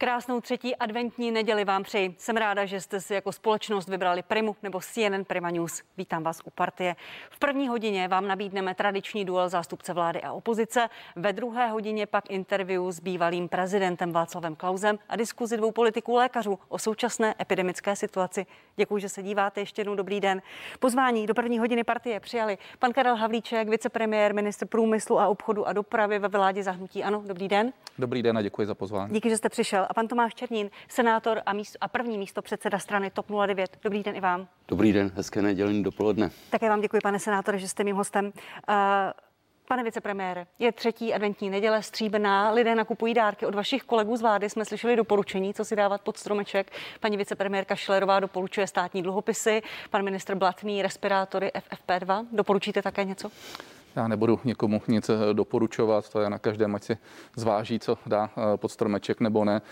Krásnou třetí adventní neděli vám přeji. Jsem ráda, že jste si jako společnost vybrali Primu nebo CNN Prima News. Vítám vás u partie. V první hodině vám nabídneme tradiční duel zástupce vlády a opozice. Ve druhé hodině pak interview s bývalým prezidentem Václavem Klausem a diskuzi dvou politiků lékařů o současné epidemické situaci. Děkuji, že se díváte. Ještě jednou dobrý den. Pozvání do první hodiny partie přijali pan Karel Havlíček, vicepremiér, ministr průmyslu a obchodu a dopravy ve vládě zahnutí. Ano, dobrý den. Dobrý den a děkuji za pozvání. Díky, že jste přišel a pan Tomáš Černín, senátor a, místo, a první místo předseda strany TOP 09. Dobrý den i vám. Dobrý den, hezké nedělní dopoledne. Také vám děkuji, pane senátore, že jste mým hostem. Uh, Pane vicepremiére, je třetí adventní neděle stříbrná, lidé nakupují dárky. Od vašich kolegů z vlády jsme slyšeli doporučení, co si dávat pod stromeček. Paní vicepremiérka Šlerová doporučuje státní dluhopisy, pan ministr Blatný respirátory FFP2. Doporučíte také něco? Já nebudu nikomu nic eh, doporučovat, to je na každém, ať si zváží, co dá eh, pod stromeček nebo ne.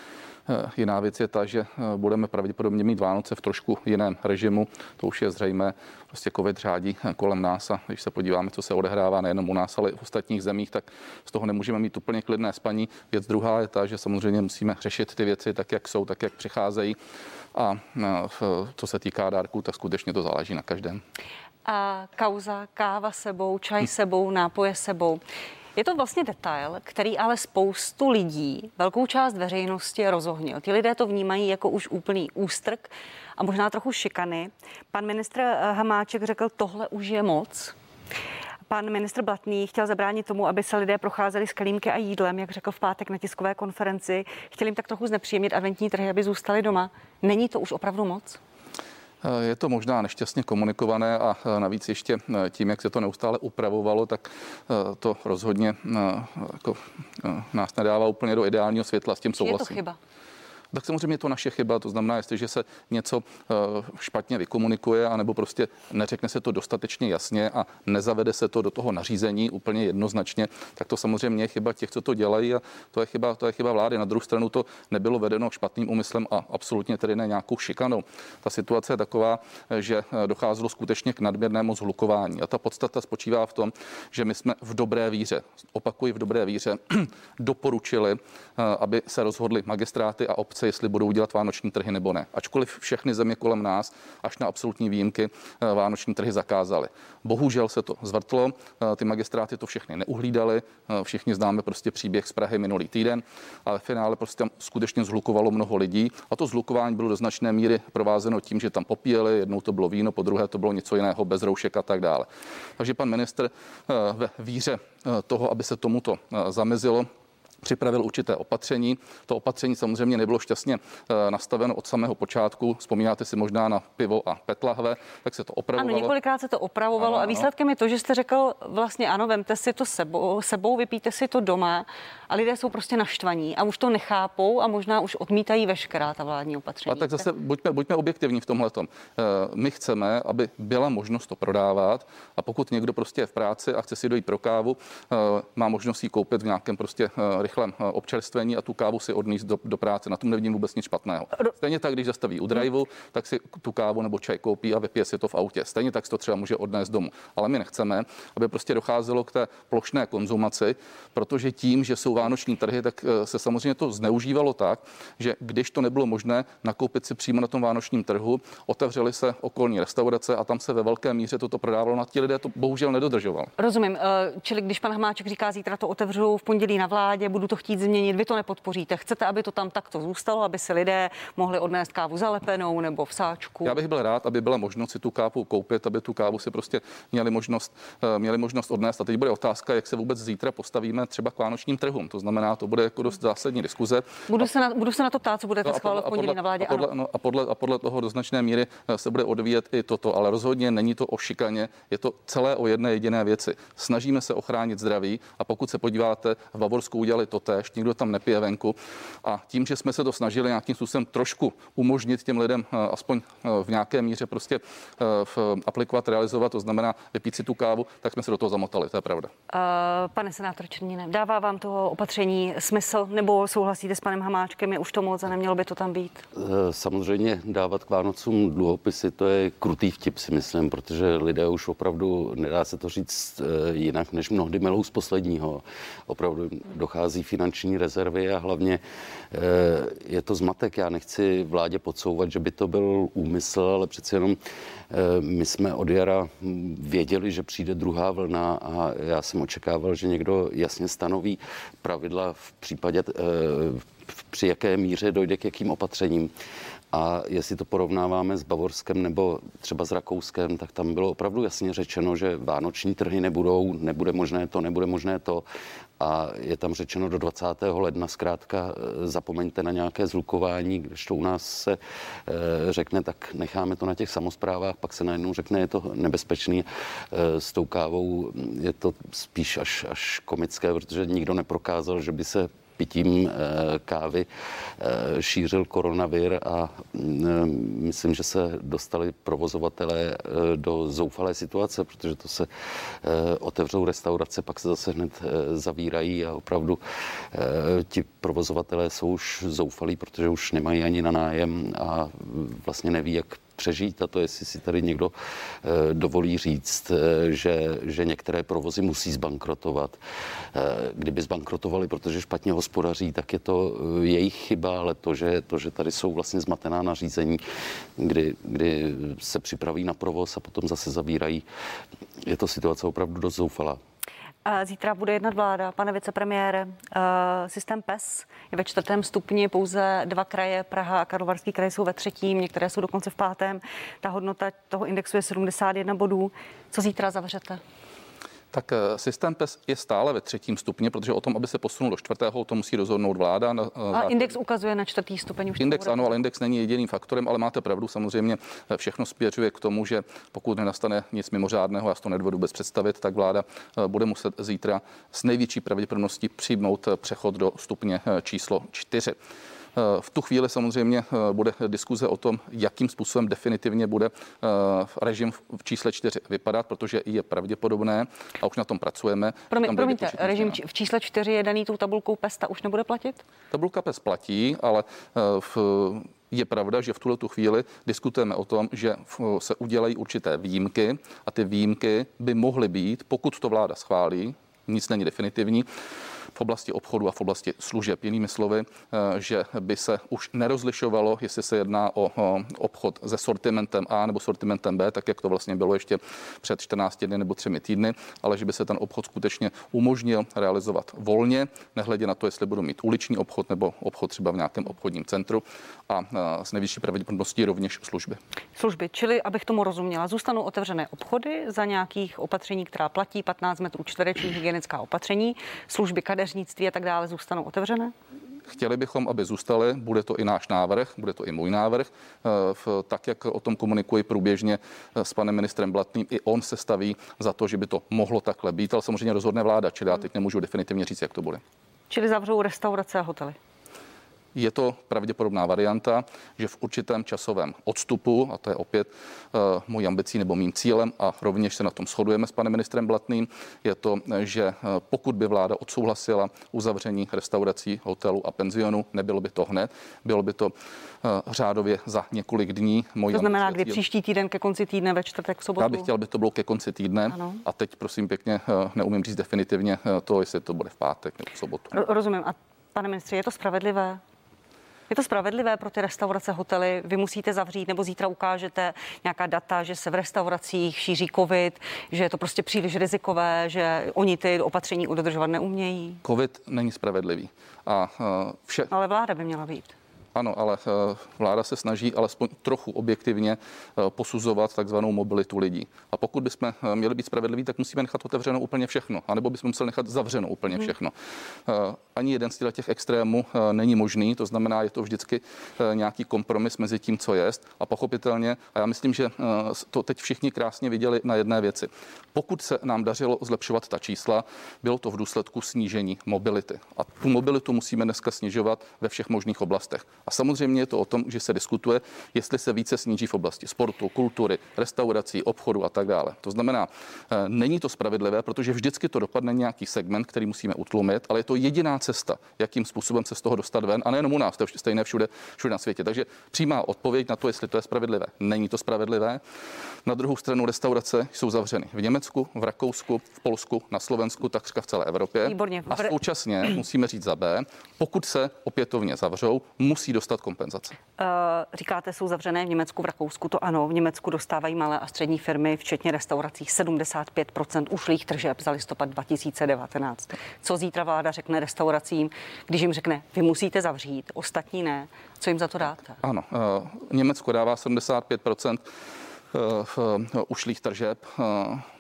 Eh, jiná věc je ta, že budeme pravděpodobně mít Vánoce v trošku jiném režimu. To už je zřejmé. Prostě covid řádí kolem nás a když se podíváme, co se odehrává nejenom u nás, ale i v ostatních zemích, tak z toho nemůžeme mít úplně klidné spaní. Věc druhá je ta, že samozřejmě musíme řešit ty věci tak, jak jsou, tak, jak přicházejí. A co se týká dárků, tak skutečně to záleží na každém a kauza káva sebou, čaj sebou, nápoje sebou. Je to vlastně detail, který ale spoustu lidí, velkou část veřejnosti rozohnil. Ti lidé to vnímají jako už úplný ústrk a možná trochu šikany. Pan ministr Hamáček řekl, tohle už je moc. Pan ministr Blatný chtěl zabránit tomu, aby se lidé procházeli s kalímky a jídlem, jak řekl v pátek na tiskové konferenci. Chtěl jim tak trochu znepříjemnit adventní trhy, aby zůstali doma. Není to už opravdu moc? Je to možná nešťastně komunikované a navíc ještě tím, jak se to neustále upravovalo, tak to rozhodně jako, nás nedává úplně do ideálního světla. S tím souhlasím. Je to chyba? Tak samozřejmě je to naše chyba. To znamená, jestliže se něco eh, špatně vykomunikuje, anebo prostě neřekne se to dostatečně jasně a nezavede se to do toho nařízení úplně jednoznačně, tak to samozřejmě je chyba těch, co to dělají a to je chyba, to je chyba vlády. Na druhou stranu to nebylo vedeno špatným úmyslem a absolutně tedy ne nějakou šikanou. Ta situace je taková, že eh, docházelo skutečně k nadměrnému zhlukování. A ta podstata spočívá v tom, že my jsme v dobré víře, opakuji v dobré víře, doporučili, eh, aby se rozhodli magistráty a obce jestli budou dělat vánoční trhy nebo ne. Ačkoliv všechny země kolem nás, až na absolutní výjimky, eh, vánoční trhy zakázaly. Bohužel se to zvrtlo, eh, ty magistráty to všechny neuhlídali, eh, všichni známe prostě příběh z Prahy minulý týden, ale v finále prostě tam skutečně zhlukovalo mnoho lidí a to zhlukování bylo do značné míry provázeno tím, že tam popíjeli, jednou to bylo víno, po druhé to bylo něco jiného, bez roušek a tak dále. Takže pan ministr ve víře toho, aby se tomuto zamezilo, připravil určité opatření. To opatření samozřejmě nebylo šťastně eh, nastaveno od samého počátku. Vzpomínáte si možná na pivo a petlahve, tak se to opravovalo. Ano, několikrát se to opravovalo ano, a výsledkem ano. je to, že jste řekl vlastně ano, vemte si to sebou, sebou, vypijte si to doma a lidé jsou prostě naštvaní a už to nechápou a možná už odmítají veškerá ta vládní opatření. A tak zase buďme, buďme objektivní v tomhle. Eh, my chceme, aby byla možnost to prodávat a pokud někdo prostě je v práci a chce si dojít pro kávu, eh, má možnost ji koupit v nějakém prostě rychlém eh, občerstvení a tu kávu si odníst do, do práce. Na tom nevidím vůbec nic špatného. Stejně tak, když zastaví u driveu, tak si tu kávu nebo čaj koupí a vypije si to v autě. Stejně tak si to třeba může odnést domů. Ale my nechceme, aby prostě docházelo k té plošné konzumaci, protože tím, že jsou vánoční trhy, tak eh, se samozřejmě to zneužívalo tak, že když to nebylo možné nakoupit si přímo na tom vánočním trhu, otevřely se okolní restaurace a tam se ve velké míře toto prodávalo. Na ti lidé to bohužel nedodržoval. Rozumím. Eh, čili když pan Hamáček říká, zítra to otevřu v pondělí na vládě, budu to chtít změnit, vy to nepodpoříte. Chcete, aby to tam takto zůstalo, aby si lidé mohli odnést kávu zalepenou nebo v sáčku? Já bych byl rád, aby byla možnost si tu kávu koupit, aby tu kávu si prostě měli možnost, eh, měli možnost odnést. A teď bude otázka, jak se vůbec zítra postavíme třeba k vánočním trhům. To znamená, to bude jako dost zásadní diskuze. Budu, a, se, na, budu se na to ptát, co budete no schválit v pondělí na vládě. A podle, no, a, podle, a podle toho do značné míry eh, se bude odvíjet i toto, ale rozhodně není to o šikaně, je to celé o jedné jediné věci. Snažíme se ochránit zdraví a pokud se podíváte, v Bavorsku udělali to tež, nikdo tam nepije venku. A tím, že jsme se to snažili nějakým způsobem trošku umožnit těm lidem eh, aspoň eh, v nějaké míře prostě eh, aplikovat, realizovat, to znamená vypít si tu kávu, tak jsme se do toho zamotali, to je pravda. Uh, pane senátor Černíne, dává vám toho opatření smysl nebo souhlasíte s panem Hamáčkem, je už to moc a nemělo by to tam být? Samozřejmě dávat k Vánocům dluhopisy, to je krutý vtip, si myslím, protože lidé už opravdu, nedá se to říct jinak, než mnohdy melou z posledního. Opravdu dochází schází finanční rezervy a hlavně je to zmatek. Já nechci vládě podsouvat, že by to byl úmysl, ale přeci jenom my jsme od jara věděli, že přijde druhá vlna a já jsem očekával, že někdo jasně stanoví pravidla v případě, při jaké míře dojde k jakým opatřením. A jestli to porovnáváme s Bavorskem nebo třeba s Rakouskem, tak tam bylo opravdu jasně řečeno, že vánoční trhy nebudou, nebude možné to, nebude možné to. A je tam řečeno do 20. ledna zkrátka e, zapomeňte na nějaké zlukování, když to u nás se e, řekne, tak necháme to na těch samozprávách, pak se najednou řekne, je to nebezpečný. E, s tou kávou je to spíš až, až komické, protože nikdo neprokázal, že by se pitím eh, kávy eh, šířil koronavir a mm, myslím, že se dostali provozovatelé eh, do zoufalé situace, protože to se otevřou restaurace, pak se zase hned zavírají a opravdu ti provozovatelé jsou už zoufalí, protože už nemají ani na nájem a vlastně neví, jak přežít a to, jestli si tady někdo eh, dovolí říct, eh, že, že některé provozy musí zbankrotovat. Eh, kdyby zbankrotovali, protože špatně hospodaří, tak je to jejich chyba, ale to, že, to, že tady jsou vlastně zmatená nařízení, kdy, kdy se připraví na provoz a potom zase zavírají, je to situace opravdu dost zoufalá. Zítra bude jednat vláda, pane vicepremiére. Eh, systém PES je ve čtvrtém stupni, pouze dva kraje, Praha a Karlovarský kraj jsou ve třetím, některé jsou dokonce v pátém. Ta hodnota toho indexu je 71 bodů. Co zítra zavřete? tak eh, systém PES je stále ve třetím stupni, protože o tom, aby se posunul do čtvrtého, to musí rozhodnout vláda. Na, eh, a index ukazuje na čtvrtý stupeň už. Index ano, ale index není jediným faktorem, ale máte pravdu, samozřejmě eh, všechno spěřuje k tomu, že pokud nenastane nic mimořádného, já si to nedovedu bez představit, tak vláda bude muset zítra s největší pravděpodobností přijmout přechod do stupně číslo čtyři v tu chvíli samozřejmě eh, bude diskuze o tom, jakým způsobem definitivně bude eh, režim v čísle 4 vypadat, protože je pravděpodobné a už na tom pracujeme. Promiň, promiňte, režim v čísle 4 je daný tou tabulkou PESTA, už nebude platit? Tabulka PES platí, ale v je pravda, že v tuhle tu chvíli diskutujeme o tom, že se udělají určité výjimky a ty výjimky by mohly být, pokud to vláda schválí, nic není definitivní, v oblasti obchodu a v oblasti služeb. Jinými slovy, eh, že by se už nerozlišovalo, jestli se jedná o obchod se sortimentem A nebo sortimentem B, tak jak to vlastně bylo ještě před 14 dny nebo třemi týdny, ale že by se ten obchod skutečně umožnil realizovat volně, nehledě na to, jestli budu mít uliční obchod nebo obchod třeba v nějakém obchodním centru a eh, s nejvyšší pravděpodobností rovněž služby. Služby, čili abych tomu rozuměla, zůstanou otevřené obchody za nějakých opatření, která platí 15 metrů čtverečních hygienická opatření, služby kade kadeřnictví a tak dále zůstanou otevřené? Chtěli bychom, aby zůstaly, bude to i náš návrh, bude to i můj návrh, eh, tak jak o tom komunikuji průběžně eh, s panem ministrem Blatným, i on se staví za to, že by to mohlo takhle být, ale samozřejmě rozhodne vláda, čili já teď nemůžu definitivně říct, jak to bude. Čili zavřou restaurace a hotely? Je to pravděpodobná varianta, že v určitém časovém odstupu, a to je opět uh, můj ambicí nebo mým cílem, a rovněž se na tom shodujeme s panem ministrem Blatným, je to, že uh, pokud by vláda odsouhlasila uzavření restaurací, hotelů a penzionů, nebylo by to hned, bylo by to uh, řádově za několik dní. Mojí to znamená, kdy příští týden ke konci týdne ve čtvrtek, v sobotu? Já bych chtěl, aby to bylo ke konci týdne. Ano. A teď prosím pěkně, neumím říct definitivně to, jestli to bude v pátek nebo v sobotu. Rozumím. A pane ministře, je to spravedlivé? Je to spravedlivé pro ty restaurace, hotely? Vy musíte zavřít nebo zítra ukážete nějaká data, že se v restauracích šíří covid, že je to prostě příliš rizikové, že oni ty opatření udržovat neumějí? Covid není spravedlivý. A vše... Ale vláda by měla být. Ano, ale eh, vláda se snaží alespoň trochu objektivně eh, posuzovat takzvanou mobilitu lidí. A pokud bychom eh, měli být spravedliví, tak musíme nechat otevřenou úplně všechno, anebo bychom museli nechat zavřenou úplně mhm. všechno. Ani jeden z těch extrémů není možný, to znamená, je to vždycky nějaký kompromis mezi tím, co je. A pochopitelně, a já myslím, že to teď všichni krásně viděli na jedné věci. Pokud se nám dařilo zlepšovat ta čísla, bylo to v důsledku snížení mobility. A tu mobilitu musíme dneska snižovat ve všech možných oblastech A samozřejmě je to o tom, že se diskutuje, jestli se více sníží v oblasti sportu, kultury, restaurací, obchodu a tak dále. To znamená, eh, není to spravedlivé, protože vždycky to dopadne nějaký segment, který musíme utlumit, ale je to jediná cesta, jakým způsobem se z toho dostat ven. A nejenom u nás, to je stejné všude, všude na světě. Takže přímá odpověď na to, jestli to je spravedlivé. Není to spravedlivé. Na druhou stranu restaurace jsou zavřeny v Německu, v Rakousku, v Polsku, na Slovensku, takřka v celé Evropě. Výborně. A současně musíme říct za B, pokud se opětovně zavřou, musí dostat kompenzace. Uh, říkáte, jsou zavřené v Německu, v Rakousku, to ano. V Německu dostávají malé a střední firmy, včetně restaurací, 75% ušlých tržeb za listopad 2019. Co zítra vláda řekne restauracím, když jim řekne, vy musíte zavřít, ostatní ne, co jim za to dáte? Ano, uh, Německo dává 75 v ušlých tržeb.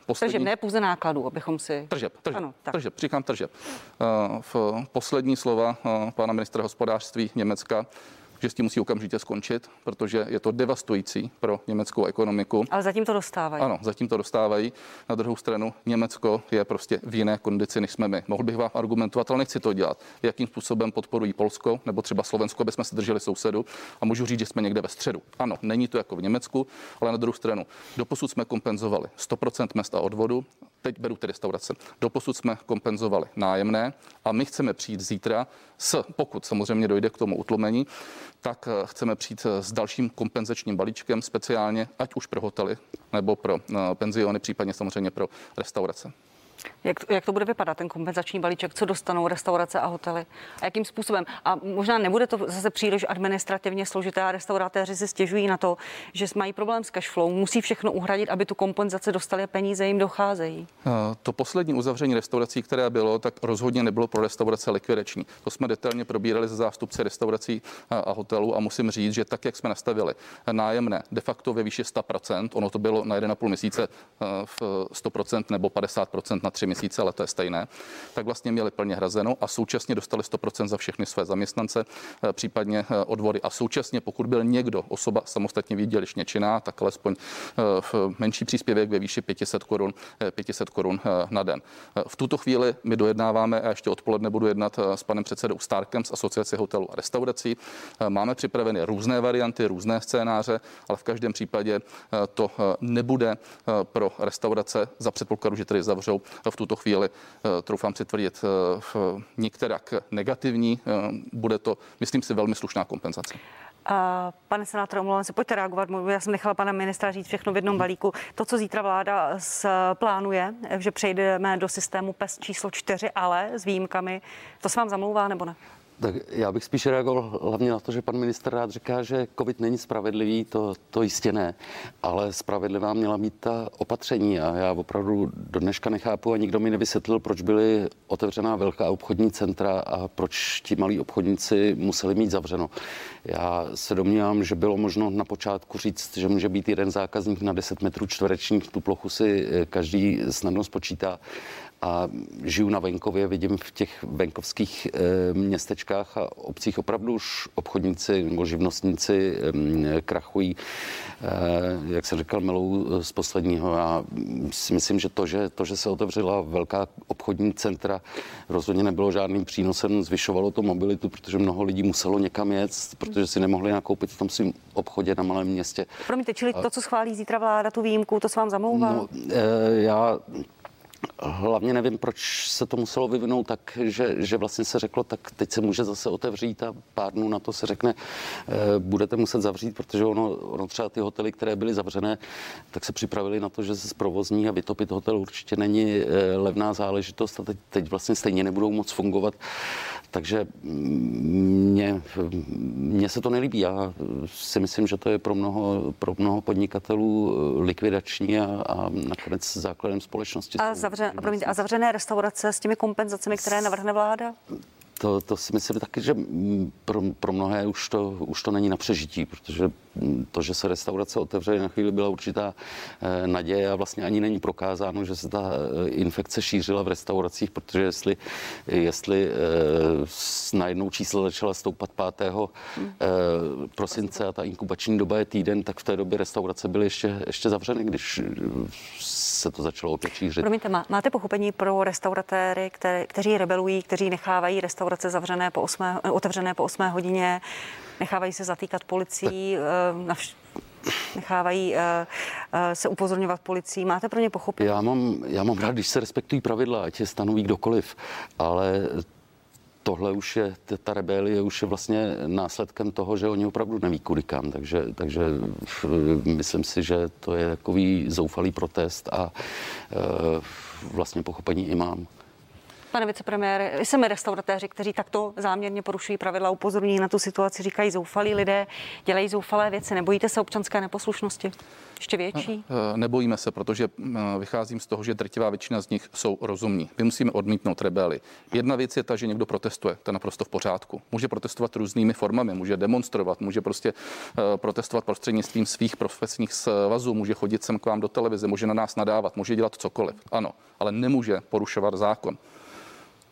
Poslední... Tržeb, ne pouze nákladů, abychom si... Tržeb, tržeb, ano, tak. tržeb, říkám tržeb. V poslední slova pana ministra hospodářství Německa tím musí okamžitě skončit, protože je to devastující pro německou ekonomiku. Ale zatím to dostávají. Ano, zatím to dostávají. Na druhou stranu Německo je prostě v jiné kondici, než jsme my. Mohl bych vám argumentovat, ale nechci to dělat. Jakým způsobem podporují Polsko nebo třeba Slovensko, aby jsme se drželi sousedu. A můžu říct, že jsme někde ve středu. Ano, není to jako v Německu, ale na druhou stranu doposud jsme kompenzovali 100% mest a odvodu, teď beru ty restaurace. Doposud jsme kompenzovali nájemné a my chceme přijít zítra s, pokud samozřejmě dojde k tomu utlumení, tak eh, chceme přijít eh, s dalším kompenzačním balíčkem speciálně, ať už pro hotely nebo pro eh, penziony, případně samozřejmě pro restaurace. Jak, jak to bude vypadat, ten kompenzační balíček, co dostanou restaurace a hotely a jakým způsobem? A možná nebude to zase příliš administrativně složité a restauratéři si stěžují na to, že mají problém s cashflow, musí všechno uhradit, aby tu kompenzaci dostali a peníze jim docházejí. To poslední uzavření restaurací, které bylo, tak rozhodně nebylo pro restaurace likvidační. To jsme detailně probírali ze zástupce restaurací a hotelů a musím říct, že tak, jak jsme nastavili nájemné de facto ve výši 100%, ono to bylo na 1,5 měsíce v 100% nebo 50% na tři měsíce, ale to je stejné, tak vlastně měli plně hrazeno a současně dostali 100% za všechny své zaměstnance, eh, případně eh, odvody. A současně, pokud byl někdo, osoba samostatně výdělečně činná, tak alespoň eh, v menší příspěvek ve výši 500 korun, 500 korun na den. V tuto chvíli my dojednáváme a ještě odpoledne budu jednat s panem předsedou Starkem z Asociace hotelů a restaurací. Máme připraveny různé varianty, různé scénáře, ale v každém případě to nebude pro restaurace za předpokladu, že tedy zavřou v tuto chvíli, eh, troufám si tvrdit, eh, některak negativní. Eh, bude to, myslím si, velmi slušná kompenzace. A pane senátor, omlouvám se, pojďte reagovat. Já jsem nechala pana ministra říct všechno v jednom balíku. To, co zítra vláda plánuje, že přejdeme do systému PES číslo 4, ale s výjimkami, to se vám zamlouvá nebo ne? Tak já bych spíš reagoval hlavně na to, že pan minister rád říká, že COVID není spravedlivý, to, to jistě ne, ale spravedlivá měla být ta opatření a já opravdu do dneška nechápu a nikdo mi nevysvětlil, proč byly otevřená velká obchodní centra a proč ti malí obchodníci museli mít zavřeno. Já se domnívám, že bylo možno na počátku říct, že může být jeden zákazník na 10 metrů čtverečních, tu plochu si eh, každý snadno spočítá a žiju na venkově, vidím v těch venkovských e, městečkách a obcích opravdu už obchodníci nebo živnostníci e, krachují, e, jak se říkal, melou z posledního. Já si myslím, že to, že to, že se otevřela velká obchodní centra, rozhodně nebylo žádným přínosem, zvyšovalo to mobilitu, protože mnoho lidí muselo někam jet, protože si nemohli nakoupit v tom svém obchodě na malém městě. Promiňte, čili to, co schválí zítra vláda, tu výjimku, to se vám zamlouvá? No, já Hlavně nevím, proč se to muselo vyvinout tak, že, že vlastně se řeklo, tak teď se může zase otevřít a pár dnů na to se řekne, eh, budete muset zavřít, protože ono, ono třeba ty hotely, které byly zavřené, tak se připravili na to, že se zprovozní a vytopit hotel určitě není eh, levná záležitost a teď, teď vlastně stejně nebudou moc fungovat. Takže mně, mně se to nelíbí. Já si myslím, že to je pro mnoho, pro mnoho podnikatelů likvidační a, a nakonec základem společnosti. A, zavře, a zavřené restaurace s těmi kompenzacemi, které navrhne vláda? To, to si myslím taky, že pro, pro mnohé už to, už to není na přežití, protože to, že se restaurace otevře, na chvíli byla určitá eh, naděje a vlastně ani není prokázáno, že se ta eh, infekce šířila v restauracích, protože jestli, jestli eh, najednou číslo začala stoupat 5. prosince a ta inkubační doba je týden, tak v té době restaurace byly ještě, ještě zavřeny, když se to začalo opět šířit. Promiňte, máte pochopení pro restauratéry, které, kteří rebelují, kteří nechávají restaurace restaurace zavřené po 8, otevřené po 8 hodině, nechávají se zatýkat policií, navš- nechávají se upozorňovat policií. Máte pro ně pochopení? Já mám, já mám rád, když se respektují pravidla, ať je stanoví kdokoliv, ale tohle už je, ta rebelie už je vlastně následkem toho, že oni opravdu neví kudy kam, takže, takže myslím si, že to je takový zoufalý protest a vlastně pochopení i mám. Pane vicepremiére, jsme restauratéři, kteří takto záměrně porušují pravidla, upozorní na tu situaci, říkají zoufalí lidé, dělají zoufalé věci. Nebojíte se občanské neposlušnosti? Ještě větší? Eh, nebojíme se, protože eh, vycházím z toho, že drtivá většina z nich jsou rozumní. My musíme odmítnout rebeli. Jedna věc je ta, že někdo protestuje, to je naprosto v pořádku. Může protestovat různými formami, může demonstrovat, může prostě eh, protestovat prostřednictvím svých profesních svazů, může chodit sem k vám do televize, může na nás nadávat, může dělat cokoliv. Ano, ale nemůže porušovat zákon.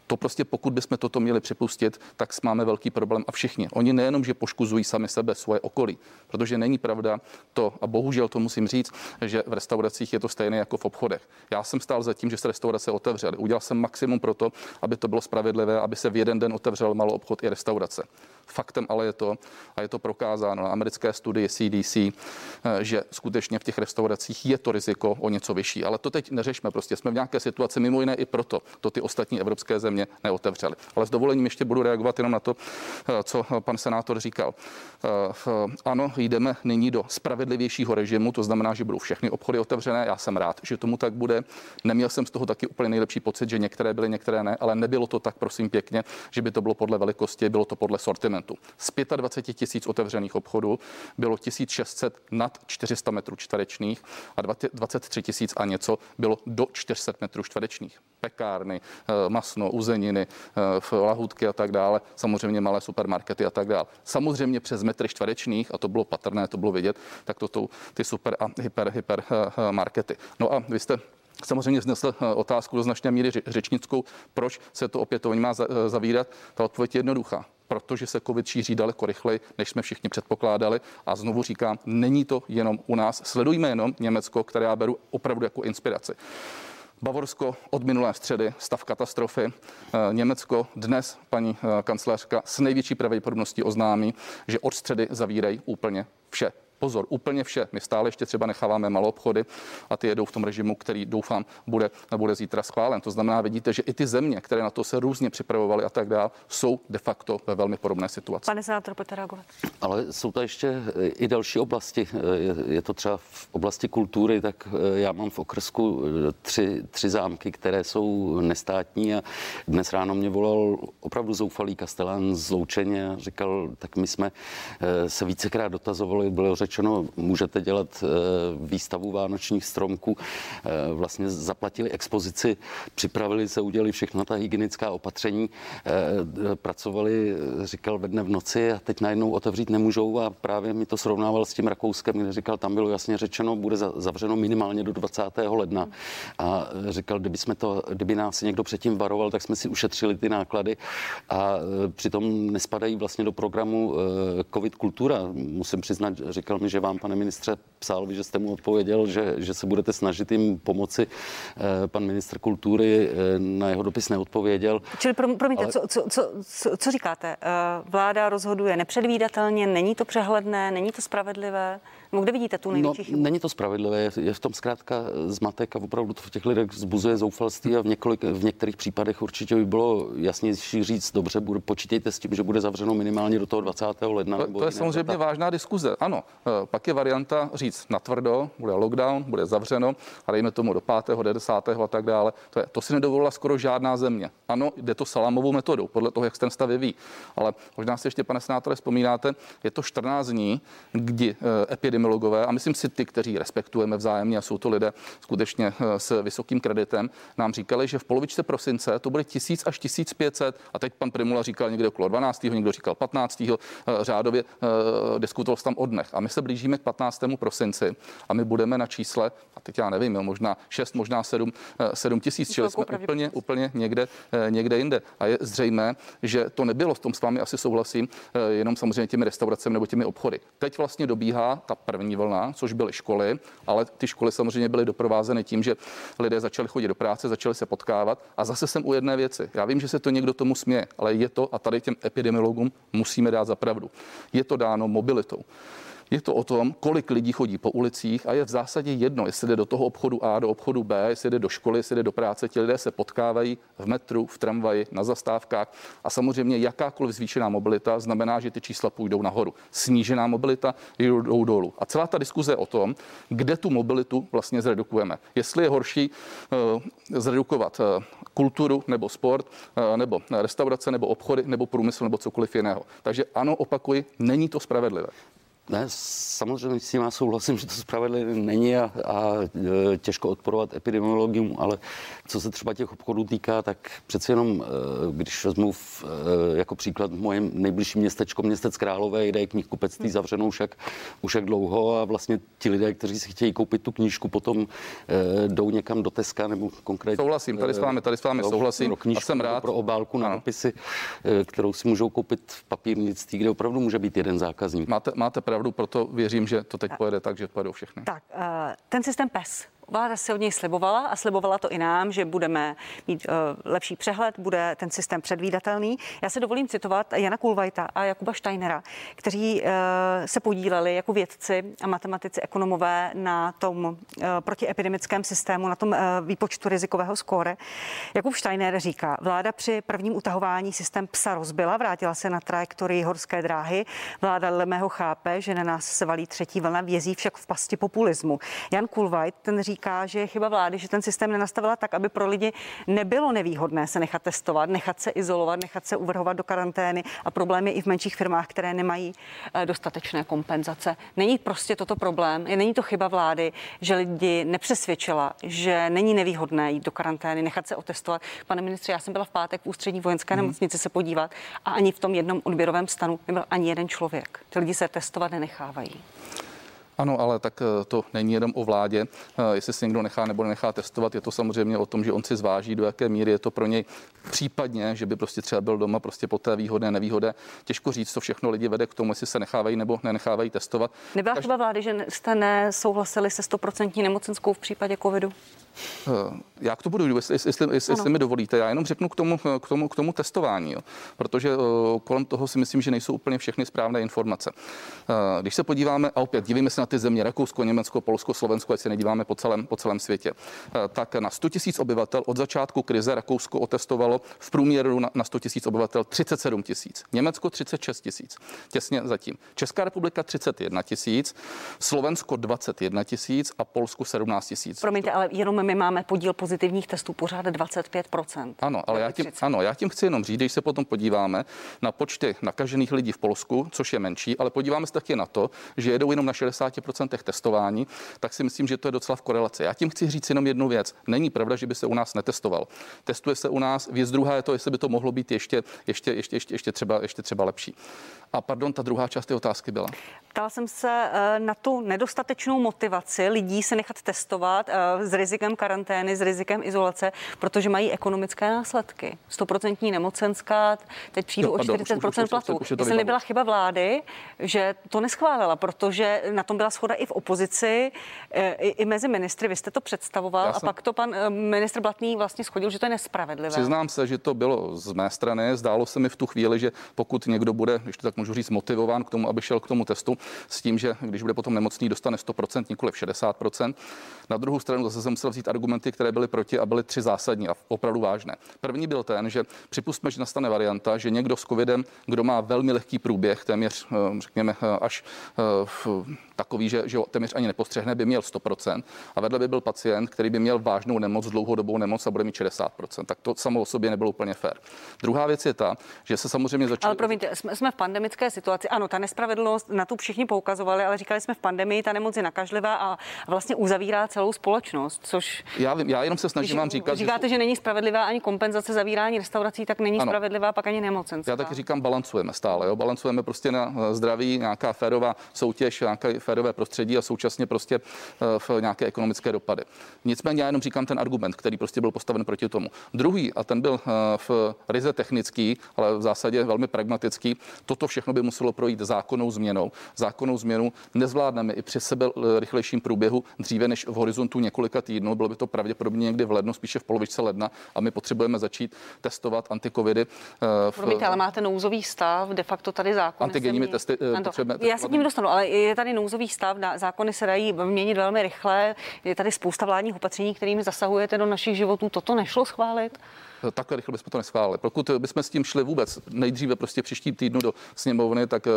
To prostě pokud bychom toto měli připustit, tak máme velký problém a všichni. Oni nejenom, že poškuzují sami sebe, svoje okolí, protože není pravda to, a bohužel to musím říct, že v restauracích je to stejné jako v obchodech. Já jsem stál za tím, že se restaurace otevřely. Udělal jsem maximum pro to, aby to bylo spravedlivé, aby se v jeden den otevřel malou obchod i restaurace. Faktem ale je to, a je to prokázáno na americké studii CDC, eh, že skutečně v těch restauracích je to riziko o něco vyšší. Ale to teď neřešme, prostě jsme v nějaké situaci, mimo jiné i proto to ty ostatní evropské země neotevřely. Ale s dovolením ještě budu reagovat jenom na to, eh, co pan senátor říkal. Eh, ano, jdeme nyní do spravedlivějšího režimu, to znamená, že budou všechny obchody otevřené. Já jsem rád, že tomu tak bude. Neměl jsem z toho taky úplně nejlepší pocit, že některé byly, některé ne, ale nebylo to tak, prosím pěkně, že by to bylo podle velikosti, bylo to podle sortimentu segmentu. Z 25 tisíc otevřených obchodů bylo 1600 nad 400 metrů čtverečných a 23 tisíc a něco bylo do 400 metrů čtverečných. Pekárny, eh, masno, uzeniny, eh, lahůdky a tak dále, samozřejmě malé supermarkety a tak dále. Samozřejmě přes metry čtverečných, a to bylo patrné, to bylo vidět, tak to jsou ty super a hyper, hyper eh, markety. No a vy jste samozřejmě znesl otázku do značné míry řečnickou, proč se to opětovně má zavírat. Ta odpověď je jednoduchá protože se COVID šíří daleko rychleji, než jsme všichni předpokládali. A znovu říkám, není to jenom u nás. Sledujme jenom Německo, které já beru opravdu jako inspiraci. Bavorsko od minulé středy, stav katastrofy. Eh, Německo dnes, paní eh, kancelářka, s největší pravděpodobností oznámí, že od středy zavírají úplně vše. Pozor, úplně vše. My stále ještě třeba necháváme malou obchody a ty jedou v tom režimu, který doufám bude, bude zítra schválen. To znamená, vidíte, že i ty země, které na to se různě připravovaly a tak dále, jsou de facto ve velmi podobné situaci. Pane senátor, pojďte reagovat. Ale jsou to ještě i další oblasti. Je, je to třeba v oblasti kultury, tak eh, já mám v okrsku eh, tři, tři zámky, které jsou nestátní a dnes ráno mě volal opravdu zoufalý kastelán z Loučeně a říkal, tak my jsme eh, se vícekrát dotazovali, bylo řeč řečeno, můžete dělat eh, výstavu vánočních stromků. Eh, vlastně zaplatili expozici, připravili se, udělali všechno ta hygienická opatření, eh, pracovali, říkal ve dne v noci a teď najednou otevřít nemůžou a právě mi to srovnával s tím Rakouskem, kde říkal, tam bylo jasně řečeno, bude zavřeno minimálně do 20. ledna. A říkal, kdyby, jsme to, kdyby nás někdo předtím varoval, tak jsme si ušetřili ty náklady a přitom nespadají vlastně do programu COVID kultura. Musím přiznat, říkal mi, že vám, pane ministře, psal, že jste mu odpověděl, že, že se budete snažit jim pomoci. Eh, pan ministr kultury eh, na jeho dopis neodpověděl. Čili pro, promiňte, ale... co, co, co, co, co říkáte? Eh, vláda rozhoduje nepředvídatelně, není to přehledné, není to spravedlivé? No, kde vidíte tu největší no, chybu? Není to spravedlivé, je v tom zkrátka zmatek a opravdu to v těch lidech zbuzuje zoufalství a v, několik, v některých případech určitě by bylo jasnější říct, dobře, bude, počítejte s tím, že bude zavřeno minimálně do toho 20. ledna. To, to je samozřejmě data. vážná diskuze. Ano, e, pak je varianta říct natvrdo, bude lockdown, bude zavřeno a dejme tomu do 5., 10. a tak dále. To, je, to si nedovolila skoro žádná země. Ano, jde to salamovou metodou, podle toho, jak se ten stav vyvíjí. Ale možná si ještě, pane senátore, vzpomínáte, je to 14 dní, kdy epidemie epidemiologové a myslím si ty, kteří respektujeme vzájemně a jsou to lidé skutečně eh, s vysokým kreditem, nám říkali, že v polovičce prosince to bude 1000 až 1500 a teď pan Primula říkal někde okolo 12. někdo říkal 15. Eh, řádově eh, diskutoval tam o dnech. A my se blížíme k 15. prosinci a my budeme na čísle, a teď já nevím, jo, možná 6, možná 7, 7 tisíc, čili jsme úplně, úplně někde, někde jinde. A je zřejmé, že to nebylo, v tom s vámi asi souhlasím, jenom samozřejmě těmi restauracemi nebo těmi obchody. Teď vlastně dobíhá ta první vlna, což byly školy, ale ty školy samozřejmě byly doprovázeny tím, že lidé začali chodit do práce, začali se potkávat. A zase jsem u jedné věci. Já vím, že se to někdo tomu směje, ale je to, a tady těm epidemiologům musíme dát za pravdu, je to dáno mobilitou. Je to o tom, kolik lidí chodí po ulicích a je v zásadě jedno, jestli jde do toho obchodu A, do obchodu B, jestli jde do školy, jestli jde do práce. Ti lidé se potkávají v metru, v tramvaji, na zastávkách a samozřejmě jakákoliv zvýšená mobilita znamená, že ty čísla půjdou nahoru. Snížená mobilita jdou dolů. A celá ta diskuze je o tom, kde tu mobilitu vlastně zredukujeme. Jestli je horší uh, zredukovat uh, kulturu nebo sport, uh, nebo restaurace, nebo obchody, nebo průmysl, nebo cokoliv jiného. Takže ano, opakuji, není to spravedlivé. Ne, samozřejmě s tím souhlasím, že to spravedlivé není a, a e, těžko odporovat epidemiologům, ale co se třeba těch obchodů týká, tak přeci jenom, e, když vezmu v, e, jako příklad moje nejbližší městečko, městec Králové, kde je knihkupectví zavřenou jak, už jak dlouho a vlastně ti lidé, kteří si chtějí koupit tu knížku, potom jdou někam do Teska nebo konkrétně. Souhlasím, tady s vámi, tady s vámi souhlasím pro knížku, a jsem rád. Pro obálku na napisy, kterou si můžou koupit v papírnictví, kde opravdu může být jeden zákazník. Máte, máte pravdu, proto věřím, že to teď pojede tak, že pojedou všechny. Tak, eh, ten systém PES, Vláda se od něj slibovala a slibovala to i nám, že budeme mít uh, lepší přehled, bude ten systém předvídatelný. Já se dovolím citovat Jana Kulvajta a Jakuba Steinera, kteří uh, se podíleli jako vědci a matematici, ekonomové na tom uh, protiepidemickém systému, na tom uh, výpočtu rizikového skóre. Jakub Steiner říká, vláda při prvním utahování systém psa rozbila, vrátila se na trajektorii horské dráhy. Vláda Lemého chápe, že na nás se valí třetí vlna, vězí však v pasti populismu. Jan Kulvajt ten říká, říká, že je chyba vlády, že ten systém nenastavila tak, aby pro lidi nebylo nevýhodné se nechat testovat, nechat se izolovat, nechat se uvrhovat do karantény a problém je i v menších firmách, které nemají eh, dostatečné kompenzace. Není prostě toto problém, není to chyba vlády, že lidi nepřesvědčila, že není nevýhodné jít do karantény, nechat se otestovat. Pane ministře, já jsem byla v pátek v ústřední vojenské hmm. nemocnici se podívat a ani v tom jednom odběrovém stanu nebyl ani jeden člověk. Ty lidi se testovat nenechávají. Ano, ale tak eh, to není jenom o vládě. Eh, jestli si někdo nechá nebo nechá testovat, je to samozřejmě o tom, že on si zváží, do jaké míry je to pro něj případně, že by prostě třeba byl doma prostě po té výhodné, nevýhodné. Těžko říct, co všechno lidi vede k tomu, jestli se nechávají nebo nenechávají testovat. Nebyla chyba vlády, že jste nesouhlasili se 100% nemocenskou v případě covidu? Eh, já k to budu, jestli, jestli, jestli, jestli mi dovolíte. Já jenom řeknu k tomu, k tomu, k tomu testování, jo. protože uh, kolem toho si myslím, že nejsou úplně všechny správné informace. Když se podíváme, a opět dívíme se na ty země Rakousko, Německo, Polsko, Slovensko, ať se nedíváme po celém, po celém světě, tak na 100 000 obyvatel od začátku krize Rakousko otestovalo v průměru na, na 100 000 obyvatel 37 tisíc, Německo 36 tisíc, těsně zatím. Česká republika 31 tisíc, Slovensko 21 tisíc a Polsku 17 tisíc. Promiňte, ale jenom my máme podíl pozitivních testů pořád 25%. Ano, ale já tím, ano, já tím chci jenom říct, když se potom podíváme na počty nakažených lidí v Polsku, což je menší, ale podíváme se taky na to, že jedou jenom na 60% testování, tak si myslím, že to je docela v korelaci. Já tím chci říct jenom jednu věc. Není pravda, že by se u nás netestoval. Testuje se u nás, věc druhá je to, jestli by to mohlo být ještě, ještě, ještě, ještě, ještě, třeba, ještě třeba lepší. A pardon, ta druhá část té otázky byla. Ptala jsem se eh, na tu nedostatečnou motivaci lidí se nechat testovat eh, s rizikem karantény, s rizikem izolace, protože mají ekonomické následky. 100% nemocenská, teď přijdu jo, o 40% platů. Jestli nebyla chyba vlády, že to neschválila, protože na tom byla schoda i v opozici, eh, i, i mezi ministry. Vy jste to představoval jsem... a pak to pan ministr Blatný vlastně schodil, že to je nespravedlivé. Přiznám se, že to bylo z mé strany. Zdálo se mi v tu chvíli, že pokud někdo bude, když to tak můžu říct, motivován k tomu, aby šel k tomu testu, s tím, že když bude potom nemocný, dostane 100%, nikoli 60%. Na druhou stranu zase jsem musel vzít argumenty, které byly proti a byly tři zásadní a opravdu vážné. První byl ten, že připustme, že nastane varianta, že někdo s covidem, kdo má velmi lehký průběh, téměř, eh, řekněme, eh, až eh, takový, že, že téměř ani nepostřehne, by měl 100%. A vedle by byl pacient, který by měl vážnou nemoc, dlouhodobou nemoc a bude mít 60%. Tak to samo o sobě nebylo úplně fér. Druhá věc je ta, že se samozřejmě začalo. Ale promiňte, jsme, jsme v pandemické situaci. Ano, ta nespravedlnost, na tu všichni poukazovali, ale říkali jsme v pandemii, ta nemoc je nakažlivá a vlastně uzavírá celou společnost, což. Já, vím, já jenom se snažím vám říkat. Říkáte, že, že není spravedlivá ani kompenzace zavírání restaurací, tak není ano. spravedlivá pak ani nemocenská. Já taky říkám, balancujeme stále. Jo? Balancujeme prostě na zdraví, nějaká férová soutěž, nějaký férové prostředí a současně prostě v nějaké ekonomické dopady. Nicméně já jenom říkám ten argument, který prostě byl postaven proti tomu. Druhý, a ten byl v ryze technický, ale v zásadě velmi pragmatický, toto všechno by muselo projít zákonnou změnou. Zákonnou změnu nezvládneme i při sebe rychlejším průběhu dříve než v horizontu několika týdnů. Bylo by to pravděpodobně někdy v lednu, spíše v polovičce ledna a my potřebujeme začít testovat antikovidy. V... Promiňte, ale máte nouzový stav, de facto tady zákon. Antigenními testy eh, potřebujeme. Já se tím dostanu, ale je tady nouzový stav, zákony se dají měnit velmi rychle, je tady spousta vládních opatření, kterými zasahujete do našich životů. Toto nešlo schválit? Eh, takhle rychle bychom to neschválili. Pokud bychom s tím šli vůbec nejdříve prostě příští týdnu do sněmovny, tak eh,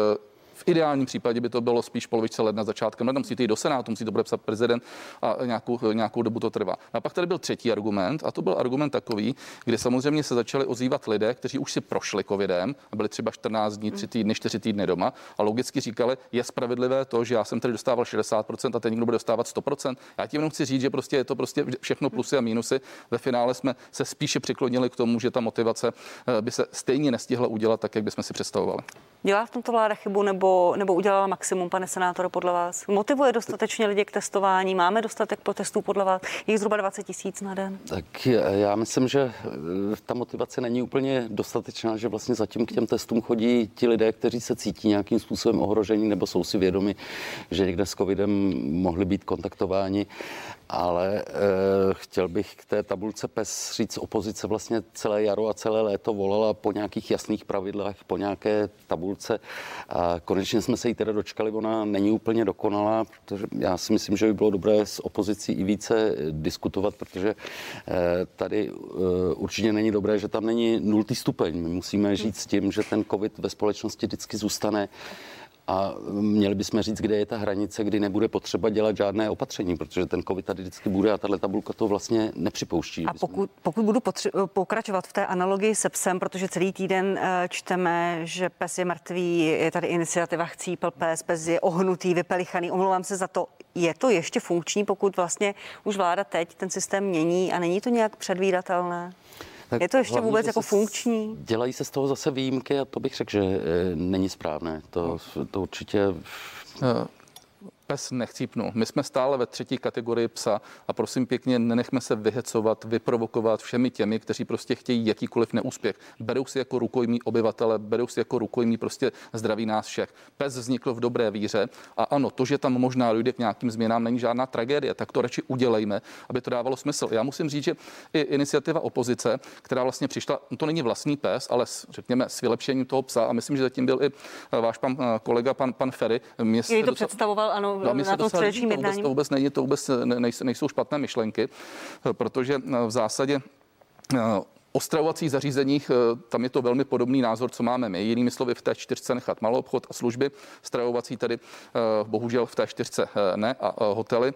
v ideálním případě by to bylo spíš polovičce ledna, začátkem ledna. Musíte jít do Senátu, musí to podepsat prezident a nějakou, nějakou dobu to trvá. A pak tady byl třetí argument, a to byl argument takový, kdy samozřejmě se začali ozývat lidé, kteří už si prošli covidem, byli třeba 14 dní, 3 týdny, 4 týdny doma a logicky říkali, je spravedlivé to, že já jsem tady dostával 60% a teď někdo bude dostávat 100%. Já tím jenom chci říct, že prostě je to prostě všechno plusy a mínusy. Ve finále jsme se spíše přiklonili k tomu, že ta motivace eh, by se stejně nestihla udělat tak, jak bychom si představovali. Dělá v tomto vláda chybu nebo, nebo udělala maximum, pane senátore, podle vás? Motivuje dostatečně lidi k testování? Máme dostatek testů podle vás? Je zhruba 20 tisíc na den. Tak já myslím, že eh, ta motivace není úplně dostatečná, že vlastně zatím k těm testům chodí ti lidé, kteří se cítí nějakým způsobem ohrožení nebo jsou si vědomi, že někde s covidem mohli být kontaktováni ale e, chtěl bych k té tabulce PES říct, opozice vlastně celé jaro a celé léto volala po nějakých jasných pravidlech, po nějaké tabulce. A konečně jsme se jí teda dočkali, ona není úplně dokonalá, protože já si myslím, že by bylo dobré s opozicí i více diskutovat, protože e, tady e, určitě není dobré, že tam není nultý stupeň. My musíme žít s tím, že ten covid ve společnosti vždycky zůstane a měli bychom říct, kde je ta hranice, kdy nebude potřeba dělat žádné opatření, protože ten COVID tady vždycky bude a tahle tabulka to vlastně nepřipouští. A pokud, pokud budu potře- pokračovat v té analogii se psem, protože celý týden eh, čteme, že pes je mrtvý, je tady iniciativa Chcípl pes, pes je ohnutý, vypelichaný, omlouvám se za to. Je to ještě funkční, pokud vlastně už vláda teď ten systém mění a není to nějak předvídatelné? Tak je to ještě hlavně, vůbec jako funkční? Dělají se z toho zase výjimky a to bych řekl, že e, není správné. To, to určitě... Eh, pes nechcípnu. My jsme stále ve třetí kategorii psa a prosím pěkně, nenechme se vyhecovat, vyprovokovat všemi těmi, kteří prostě chtějí jakýkoliv neúspěch. Berou si jako rukojmí obyvatele, berou si jako rukojmí prostě zdraví nás všech. Pes vznikl v dobré víře a ano, to, že tam možná dojde k nějakým změnám, není žádná tragédie, tak to radši udělejme, aby to dávalo smysl. Já musím říct, že i iniciativa opozice, která vlastně přišla, to není vlastní pes, ale řekněme s vylepšením toho psa a myslím, že zatím byl i váš pan kolega, pan, pan Ferry. Mě to docela... představoval, ano, no, na tom středečním jednání. To vůbec, to vůbec není, to vůbec nejsou, nejsou špatné myšlenky, protože v zásadě O zařízeních, tam je to velmi podobný názor, co máme my. Jinými slovy, v té čtyřce nechat malou obchod a služby, stravovací tedy bohužel v té čtyřce ne a hotely.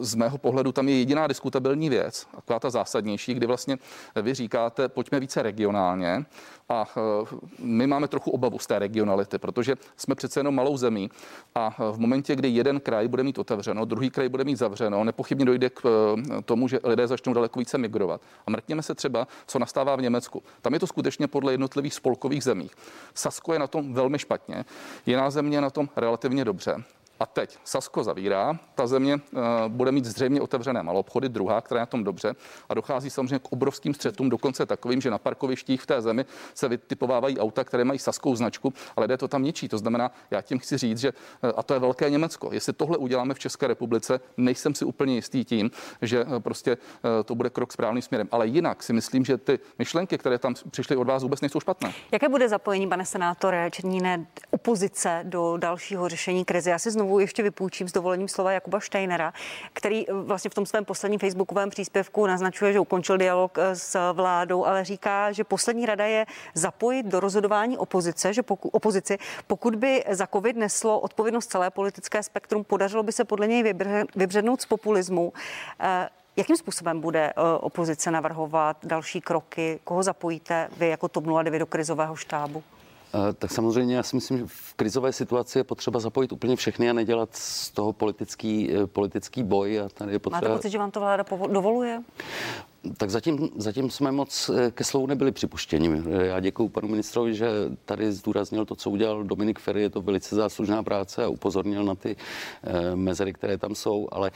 Z mého pohledu tam je jediná diskutabilní věc, taková ta zásadnější, kdy vlastně vy říkáte, pojďme více regionálně, a eh, my máme trochu obavu z té regionality, protože jsme přece jenom malou zemí a eh, v momentě, kdy jeden kraj bude mít otevřeno, druhý kraj bude mít zavřeno, nepochybně dojde k eh, tomu, že lidé začnou daleko více migrovat. A mrkněme se třeba, co nastává v Německu. Tam je to skutečně podle jednotlivých spolkových zemí. Sasko je na tom velmi špatně, jiná země je na tom relativně dobře. A teď Sasko zavírá, ta země uh, bude mít zřejmě otevřené malobchody, druhá, která je na tom dobře, a dochází samozřejmě k obrovským střetům, dokonce takovým, že na parkovištích v té zemi se vytipovávají auta, které mají saskou značku, ale lidé to tam ničí. To znamená, já tím chci říct, že, uh, a to je velké Německo, jestli tohle uděláme v České republice, nejsem si úplně jistý tím, že uh, prostě to bude krok správným směrem. Ale jinak si myslím, že ty myšlenky, které tam přišly od vás, vůbec nejsou špatné. Jaké bude zapojení, pane senátore Černíne, opozice do dalšího řešení krize? Já si znovu znovu ještě vypůjčím s dovolením slova Jakuba Steinera, který eh, vlastně v tom svém posledním facebookovém příspěvku naznačuje, že ukončil dialog eh, s vládou, ale říká, že poslední rada je zapojit do rozhodování opozice, že pokud, opozici, pokud by za covid neslo odpovědnost celé politické spektrum, podařilo by se podle něj vybřednout z populismu. Eh, jakým způsobem bude opozice navrhovat další kroky? Koho zapojíte vy jako TOP 09 do krizového štábu? Eh, tak samozřejmě já si myslím, že v krizové situaci je potřeba zapojit úplně všechny a nedělat z toho politický, eh, politický boj. A tady je potřeba... Máte pocit, že vám to vláda dovoluje? Tak zatím, zatím jsme moc eh, ke slovu nebyli připuštěni. Já děkuji panu ministrovi, že tady zdůraznil to, co udělal Dominik Ferry. Je to velice záslužná práce a upozornil na ty eh, mezery, které tam jsou, ale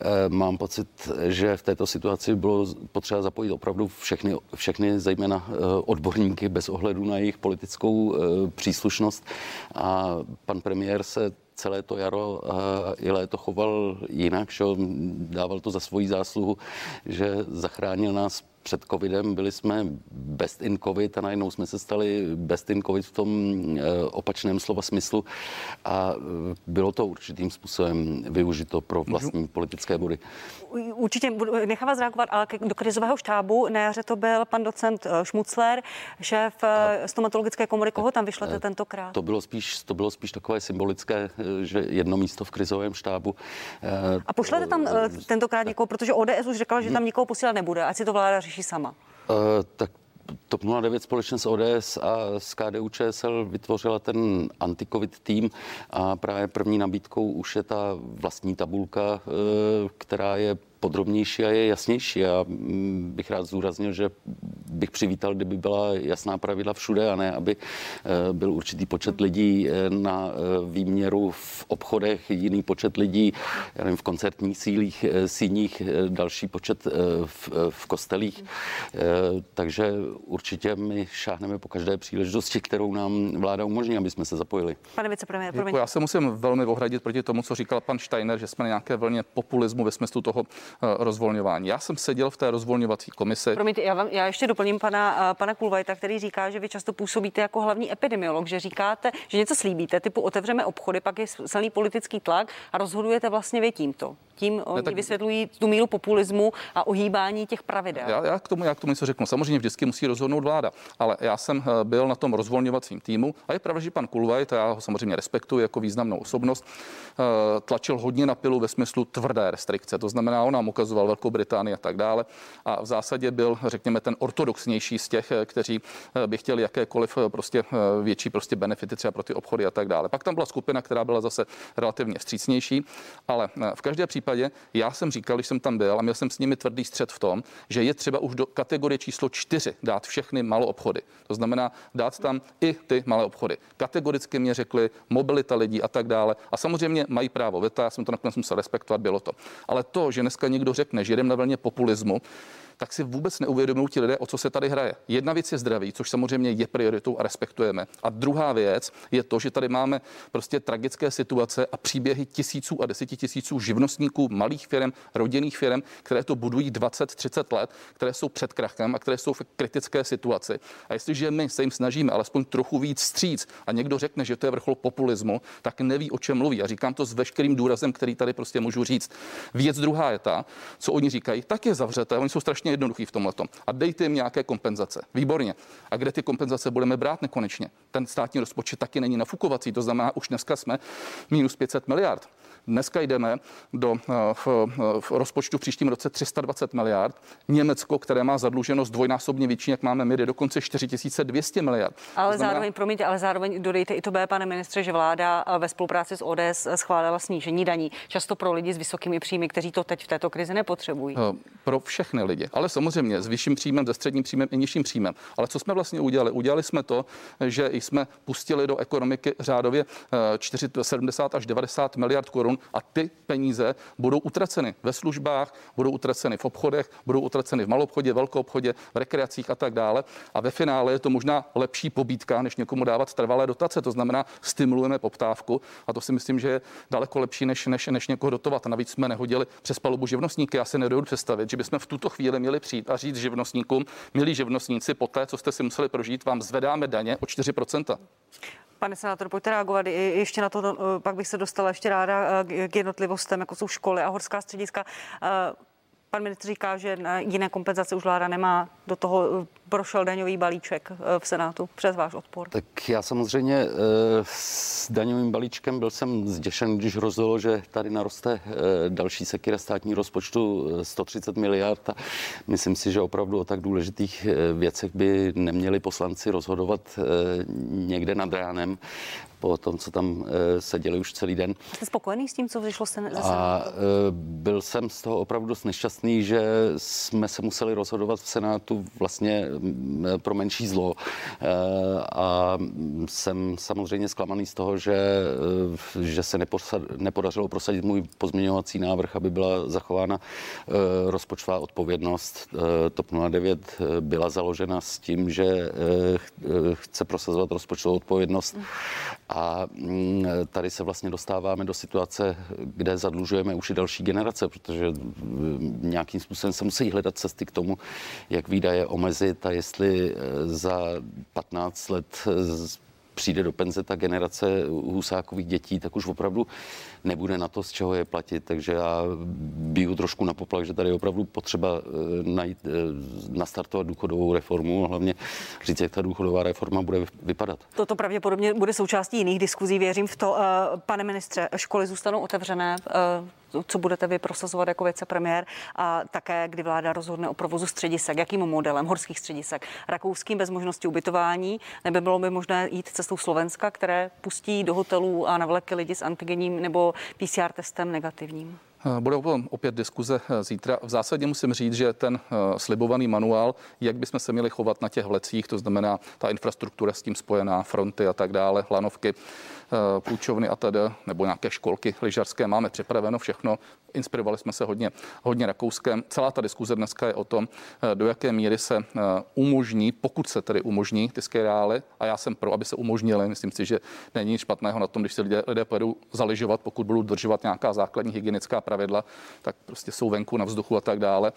eh, mám pocit, že v této situaci bylo potřeba zapojit opravdu všechny, všechny zejména odborníky bez ohledu na jejich politickou příslušnost. A pan premiér se celé to jaro i léto choval jinak, že dával to za svoji zásluhu, že zachránil nás před covidem byli jsme best in covid a najednou jsme se stali best in covid v tom eh, opačném slova smyslu a eh, bylo to určitým způsobem využito pro vlastní politické body. Určitě nechám vás reagovat, ale do krizového štábu na jaře to byl pan docent eh, Šmucler, šéf stomatologické komory. Koho tam vyšlete tentokrát? To bylo spíš, to bylo spíš takové symbolické, že jedno místo v krizovém štábu. A pošlete tam tentokrát někoho, protože ODS už řekla, že tam nikoho posílat nebude, ať si to vláda řeší sama? Uh, tak TOP 09 společně s ODS a s KDU ČSL vytvořila ten anti-covid tým a právě první nabídkou už je ta vlastní tabulka, eh, která je podrobnější a je jasnější. A mm, bych rád zdůraznil, že bych přivítal, kdyby byla jasná pravidla všude a ne, aby eh, byl určitý počet lidí eh, na eh, výměru v obchodech, jiný počet lidí já nevím, v koncertních sílích, síních, další počet v, v kostelích. Takže určitě my šáhneme po každé příležitosti, kterou nám vláda umožní, aby jsme se zapojili. Pane vicepremiér, Já se musím velmi ohradit proti tomu, co říkal pan Steiner, že jsme na nějaké vlně populismu ve smyslu toho rozvolňování. Já jsem seděl v té rozvolňovací komisi. Promiňte, já, vám, já ještě doplním pana, eh, pana Kulvajta, který říká, že vy často působíte jako hlavní epidemiolog, že říkáte, že něco slíbíte, typu otevřeme obchody, pak je silný politický tlak a rozhodujete vlastně vy tímto. Tím oni ne, tak... vysvětlují tu míru populismu a ohýbání těch pravidel. Já, já, k tomu, já k tomu něco řeknu. Samozřejmě vždycky musí rozhodnout vláda, ale já jsem eh, byl na tom rozvolňovacím týmu a je pravda, že pan Kulvajt, já ho samozřejmě respektuji jako významnou osobnost, tlačil hodně na pilu ve smyslu tvrdé restrikce. To znamená, on nám ukazoval Velkou Británii a tak dále. A v zásadě byl, řekněme, ten ortodoxnější z těch, eh, kteří eh, by chtěli jakékoliv eh, prostě větší prostě benefity třeba pro ty obchody a tak dále. Pak tam byla skupina, která byla zase relativně vstřícnější, ale v každém případě já jsem říkal, když jsem tam byl a měl jsem s nimi tvrdý střed v tom, že je třeba už do kategorie číslo čtyři dát všechny malou obchody. To znamená dát tam i ty malé obchody. Kategoricky mě řekli mobilita lidí a tak dále. A samozřejmě mají právo veta, já jsem to nakonec musel respektovat, bylo to. Ale to, že dneska někdo řekne, že jdem na vlně populismu, tak si vůbec neuvědomují ti lidé, o co se tady hraje. Jedna věc je zdraví, což samozřejmě je prioritou a respektujeme. A druhá věc je to, že tady máme prostě tragické situace a příběhy tisíců a desetitisíců živnostníků, malých firm, rodinných firm, které to budují 20-30 let, které jsou před krachem a které jsou v kritické situaci. A jestliže my se jim snažíme alespoň trochu víc stříc a někdo řekne, že to je vrchol populismu, tak neví, o čem mluví. A říkám to s veškerým důrazem, který tady prostě můžu říct. Věc druhá je ta, co oni říkají, tak je zavřete. Oni jsou strašně jednoduchý v tomhle. A dejte jim nějaké kompenzace. Výborně. A kde ty kompenzace budeme brát nekonečně? Ten státní rozpočet taky není nafukovací, to znamená, už dneska jsme minus 500 miliard. Dneska jdeme do eh, v, eh, v rozpočtu v příštím roce 320 miliard. Německo, které má zadluženost dvojnásobně větší, jak máme my, jde dokonce 4200 miliard. Ale znamená... zároveň, promiňte, ale zároveň dodejte i to B, pane ministře, že vláda eh, ve spolupráci s ODS schválila snížení daní, často pro lidi s vysokými příjmy, kteří to teď v této krizi nepotřebují. Pro všechny lidi, ale samozřejmě s vyšším příjmem, se středním příjmem i nižším příjmem. Ale co jsme vlastně udělali? Udělali jsme to, že jsme pustili do ekonomiky řádově 70 až 90 miliard korun a ty peníze budou utraceny ve službách, budou utraceny v obchodech, budou utraceny v malobchodě, velkoobchodě, v rekreacích a tak dále. A ve finále je to možná lepší pobídka, než někomu dávat trvalé dotace. To znamená, stimulujeme poptávku a to si myslím, že je daleko lepší, než, než, než někoho dotovat. Navíc jsme nehodili přes palubu živnostníky. Já si nedovedu představit, že bychom v tuto chvíli měli přijít a říct živnostníkům, milí živnostníci, po té, co jste si museli prožít, vám zvedáme daně o 4%. Pane senátor, pojďte reagovat ještě na to, no, pak bych se dostala ještě ráda eh, k jednotlivostem, jako jsou školy a horská střediska. Pan ministr říká, že jiné kompenzace už vláda nemá. Do toho eh, prošel daňový balíček eh, v Senátu přes váš odpor. Tak já samozřejmě eh, s daňovým balíčkem byl jsem zděšen, když rozhodl, že tady naroste další sekira státní rozpočtu 130 miliard. A myslím si, že opravdu o tak důležitých věcech by neměli poslanci rozhodovat někde nad ránem po tom, co tam seděli už celý den. Jste spokojený s tím, co vyšlo se A byl jsem z toho opravdu dost nešťastný, že jsme se museli rozhodovat v Senátu vlastně pro menší zlo. A jsem samozřejmě zklamaný z toho, že, že se nepodařilo prosadit můj pozměňovací návrh, aby byla zachována rozpočtová odpovědnost. TOP 09 byla založena s tím, že chce prosazovat rozpočtovou odpovědnost a mm, tady se vlastně dostáváme do situace, kde zadlužujeme už i další generace, protože mm, nějakým způsobem se musí hledat cesty k tomu, jak výdaje omezit a jestli e, za 15 let přijde do penze ta generace husákových dětí, tak už opravdu nebude na to, z čeho je platit. Takže já biju trošku na poplach, že tady je opravdu potřeba eh, najít, eh, nastartovat důchodovou reformu a hlavně říct, jak ta důchodová reforma bude vypadat. Toto pravděpodobně bude součástí jiných diskuzí, věřím v to. Eh, pane ministře, školy zůstanou otevřené co budete vy prosazovat jako vicepremiér a také, kdy vláda rozhodne o provozu středisek, jakým modelem horských středisek, rakouským bez možnosti ubytování, nebo bylo by možné jít cestou Slovenska, které pustí do hotelů a na vleky lidi s antigenním nebo PCR testem negativním? Bude opět diskuze eh, zítra. V zásadě musím říct, že ten eh, slibovaný manuál, jak bychom se měli chovat na těch vlecích, to znamená ta infrastruktura s tím spojená, fronty a tak dále, lanovky, Eh, půjčovny a tedy, nebo nějaké školky lyžařské. Máme připraveno všechno. Inspirovali jsme se hodně, hodně Rakouskem. Celá ta diskuze dneska je o tom, eh, do jaké míry se eh, umožní, pokud se tedy umožní ty skerály, a já jsem pro, aby se umožnili. Myslím si, že není nic špatného na tom, když se lidé, lidé pojedou zaližovat, pokud budou dodržovat nějaká základní hygienická pravidla, tak prostě jsou venku na vzduchu a tak dále.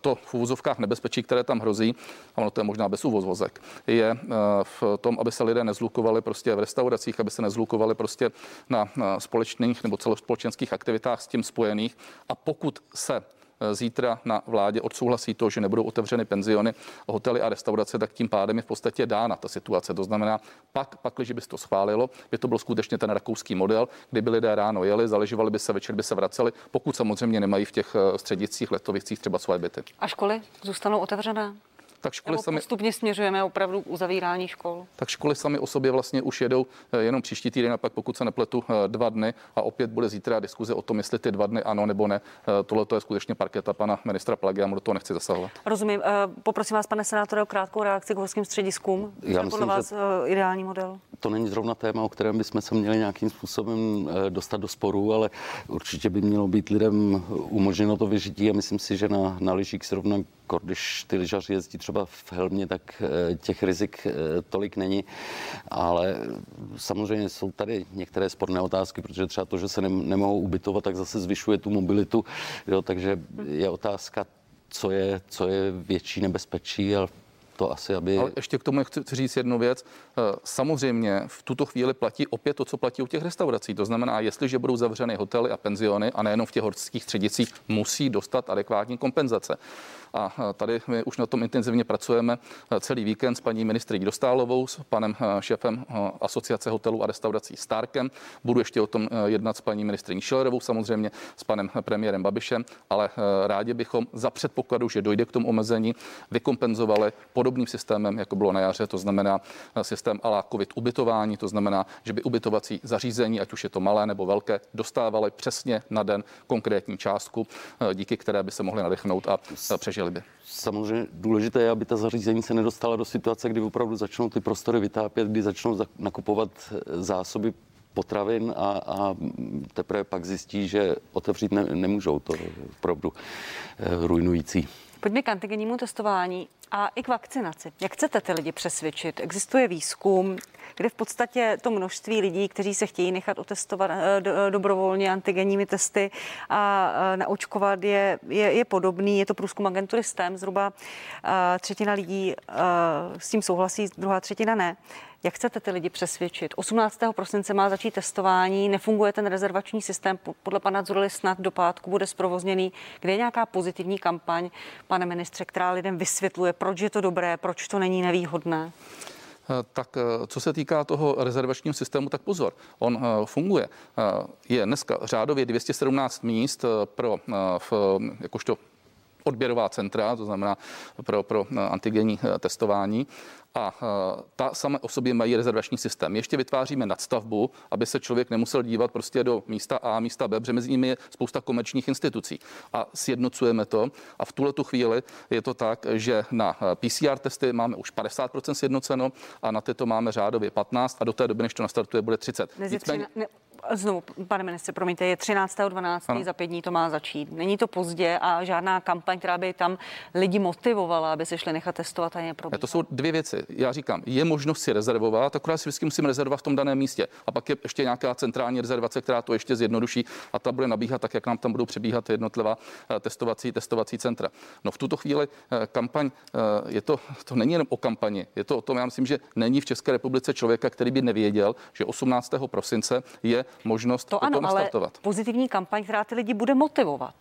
To v úvozovkách nebezpečí, které tam hrozí, a ono to je možná bez úvozvozek, je v tom, aby se lidé nezlukovali prostě v restauracích, aby se nezlukovali zlukovali prostě na, společných nebo celospolečenských aktivitách s tím spojených. A pokud se e, zítra na vládě odsouhlasí to, že nebudou otevřeny penziony, hotely a restaurace, tak tím pádem je v podstatě dána ta situace. To znamená, pak, pak když by to schválilo, by to byl skutečně ten rakouský model, kdyby lidé ráno jeli, zaležovali by se, večer by se vraceli, pokud samozřejmě nemají v těch e, středicích, letovicích třeba svoje byty. A školy zůstanou otevřené? Tak školy sami... postupně směřujeme opravdu k uzavírání škol. Tak školy sami o sobě vlastně už jedou eh, jenom příští týden a pak pokud se nepletu eh, dva dny a opět bude zítra diskuze o tom, jestli ty dva dny ano nebo ne. Eh, tohle to je skutečně parketa pana ministra Plagy, já mu do toho nechci zasahovat. Rozumím. Poprosím vás, pane senátore, o krátkou reakci k horským střediskům. Já myslím, vás že ideální model? To není zrovna téma, o kterém bychom se měli nějakým způsobem dostat do sporu, ale určitě by mělo být lidem umožněno to vyžití a myslím si, že na, na lyžích zrovna když ty lyžaři jezdí třeba v helmě, tak eh, těch rizik eh, tolik není. Ale samozřejmě jsou tady některé sporné otázky, protože třeba to, že se nemohou ubytovat, tak zase zvyšuje tu mobilitu. Jo, takže je otázka, co je, co je větší nebezpečí, ale to asi, aby... Ale ještě k tomu chci říct jednu věc. Eh, samozřejmě v tuto chvíli platí opět to, co platí u těch restaurací. To znamená, jestliže budou zavřeny hotely a penziony a nejenom v těch horských středicích, musí dostat adekvátní kompenzace. A tady my už na tom intenzivně pracujeme celý víkend s paní ministriní Dostálovou, s panem šéfem asociace hotelů a restaurací Starkem. Budu ještě o tom jednat s paní ministriní Šilerovou, samozřejmě s panem premiérem Babišem, ale rádi bychom za předpokladu, že dojde k tomu omezení, vykompenzovali podobným systémem, jako bylo na jaře, to znamená systém ala COVID ubytování, to znamená, že by ubytovací zařízení, ať už je to malé nebo velké, dostávaly přesně na den konkrétní částku, díky které by se mohly nadechnout a přežít chtěli by. Samozřejmě důležité je, aby ta zařízení se nedostala do situace, kdy opravdu začnou ty prostory vytápět, kdy začnou nakupovat eh, zásoby potravin a, a teprve pak zjistí, že otevřít ne, nemůžou. To je opravdu eh, ruinující. Pojďme k antigennímu testování a i k vakcinaci. Jak chcete ty lidi přesvědčit? Existuje výzkum, kde v podstatě to množství lidí, kteří se chtějí nechat otestovat eh, eh, dobrovolně antigenními testy a eh, naočkovat, je, je, je podobný. Je to průzkum agentury STEM, zhruba třetina lidí s tím souhlasí, druhá třetina ne. Jak chcete ty lidi přesvědčit? 18. prosince má začít testování, nefunguje ten rezervační systém, podle pana Zurely snad do pátku bude zprovozněný. Kde je nějaká pozitivní kampaň, pane ministře, která lidem vysvětluje, proč je to dobré, proč to není nevýhodné? Eh, tak eh, co se týká toho rezervačního systému, tak pozor, on eh, funguje. Je dneska řádově 217 míst pro, v, jakožto odběrová centra, to znamená pro, pro antigenní testování a ta sama o sobě mají rezervační systém. Ještě vytváříme nadstavbu, aby se člověk nemusel dívat prostě do místa A, místa B, protože mezi nimi je spousta komerčních institucí. A sjednocujeme to a v tuhle tu chvíli je to tak, že na PCR testy máme už 50% sjednoceno a na tyto máme řádově 15 a do té doby, než to nastartuje, bude 30. Nicméně, Znovu, pane ministře, promiňte, je 13.12. Ano. za pět dní to má začít. Není to pozdě a žádná kampaň, která by tam lidi motivovala, aby se šli nechat testovat a je problém. To jsou dvě věci. Já říkám, je možnost si rezervovat, akorát si vždycky musím rezervovat v tom daném místě. A pak je ještě nějaká centrální rezervace, která to ještě zjednoduší a ta bude nabíhat tak, jak nám tam budou přebíhat jednotlivá eh, testovací, testovací centra. No v tuto chvíli eh, kampaň, eh, je to, to není jenom o kampani, je to o tom, já myslím, že není v České republice člověka, který by nevěděl, že 18. prosince je možnost to ano. Ale pozitivní kampaň, která ty lidi bude motivovat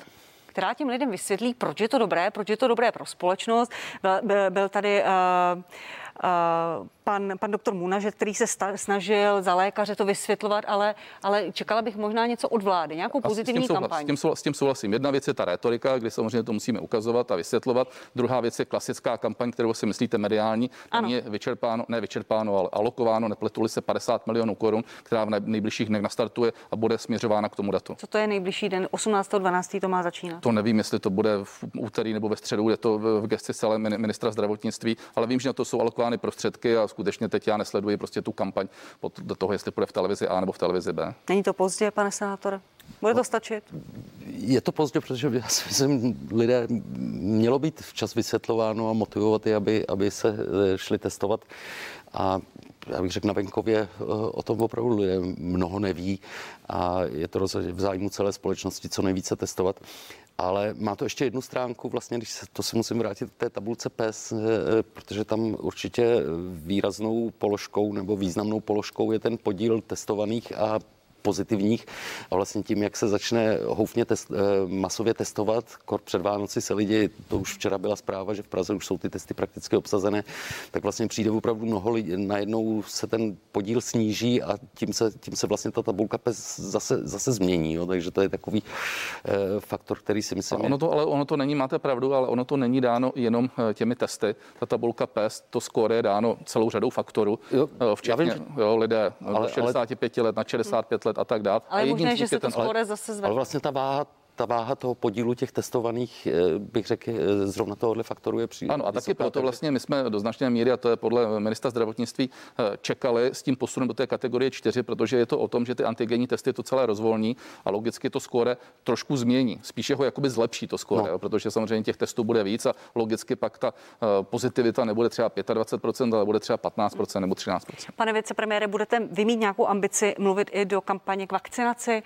která těm lidem vysvětlí, proč je to dobré, proč je to dobré pro společnost. Byl, byl, byl tady uh, pan, pan doktor Munažet, který se sta, snažil za lékaře to vysvětlovat, ale, ale čekala bych možná něco od vlády, nějakou pozitivní s tím kampaň. S tím, souhlas, s tím souhlasím. Jedna věc je ta retorika, kdy samozřejmě to musíme ukazovat a vysvětlovat. Druhá věc je klasická kampaň, kterou si myslíte mediální. Ano. Je vyčerpáno, ne vyčerpáno, ale alokováno, nepletuli se 50 milionů korun, která v nejbližších dnech nastartuje a bude směřována k tomu datu. Co to je nejbližší den? 18.12. to má začínat? To nevím, jestli to bude v úterý nebo ve středu, je to v gesci celé ministra zdravotnictví, ale vím, že na to jsou alokovány prostředky a skutečně teď já nesleduji prostě tu kampaň do toho, jestli bude v televizi A nebo v televizi B. Není to pozdě, pane senátor? Bude to no, stačit? Je to pozdě, protože já si myslím, lidé mělo být včas vysvětlováno a motivovat je, aby, aby se eh, šli testovat. A já bych řekl, na venkově eh, o tom opravdu lidé mnoho neví a je to v zájmu celé společnosti co nejvíce testovat. Ale má to ještě jednu stránku, vlastně, když se, to se musím vrátit k té tabulce PES, eh, protože tam určitě výraznou položkou nebo významnou položkou je ten podíl testovaných a pozitivních a vlastně tím, jak se začne houfně test, eh, masově testovat, kor před Vánoci se lidi, to už včera byla zpráva, že v Praze už jsou ty testy prakticky obsazené, tak vlastně přijde opravdu mnoho lidí, najednou se ten podíl sníží a tím se, tím se vlastně ta tabulka PES zase, zase změní, jo, takže to je takový eh, faktor, který si myslím. A ono to, ale ono to není, máte pravdu, ale ono to není dáno jenom eh, těmi testy. Ta tabulka PES, to skóre je dáno celou řadou faktorů, jo, včetně vím, že... jo, lidé ale, 65 ale... let na 65 let let a tak dále. Ale a možné, že se to skóre zase zvedne. Ale vlastně ta váha ta váha toho podílu těch testovaných, eh, bych řekl, eh, zrovna tohohle faktoru je příliš. Ano, a taky proto vlastně my jsme do značné míry, a to je podle ministra zdravotnictví, eh, čekali s tím posunem do té kategorie 4, protože je to o tom, že ty antigenní testy to celé rozvolní a logicky to skóre trošku změní. Spíše ho jakoby zlepší to skóre, no. protože samozřejmě těch testů bude víc a logicky pak ta pozitivita nebude třeba 25%, ale bude třeba 15% nebo 13%. Pane vicepremiére, budete vy mít nějakou ambici mluvit i do kampaně k vakcinaci?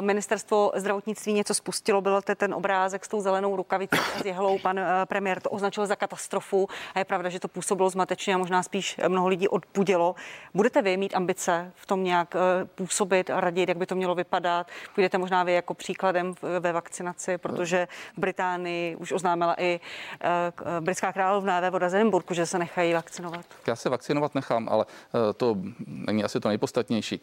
Ministerstvo zdravotnictví něco spustilo, byl ten obrázek s tou zelenou rukavicí a s jehlou. Pan eh, premiér to označil za katastrofu a je pravda, že to působilo zmatečně a možná spíš mnoho lidí odpudilo. Budete vy mít ambice v tom nějak eh, působit a radit, jak by to mělo vypadat? Půjdete možná vy jako příkladem ve vakcinaci, protože v Británii už oznámila i eh, britská královna ve voda Zelenburku, že se nechají vakcinovat. Já se vakcinovat nechám, ale to není asi to nejpodstatnější.